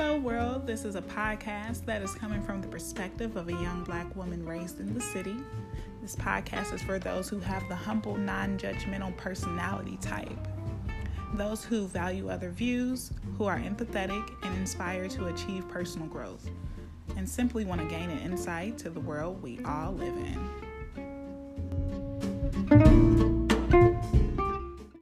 Hello world. This is a podcast that is coming from the perspective of a young black woman raised in the city. This podcast is for those who have the humble, non judgmental personality type, those who value other views, who are empathetic and inspired to achieve personal growth, and simply want to gain an insight to the world we all live in.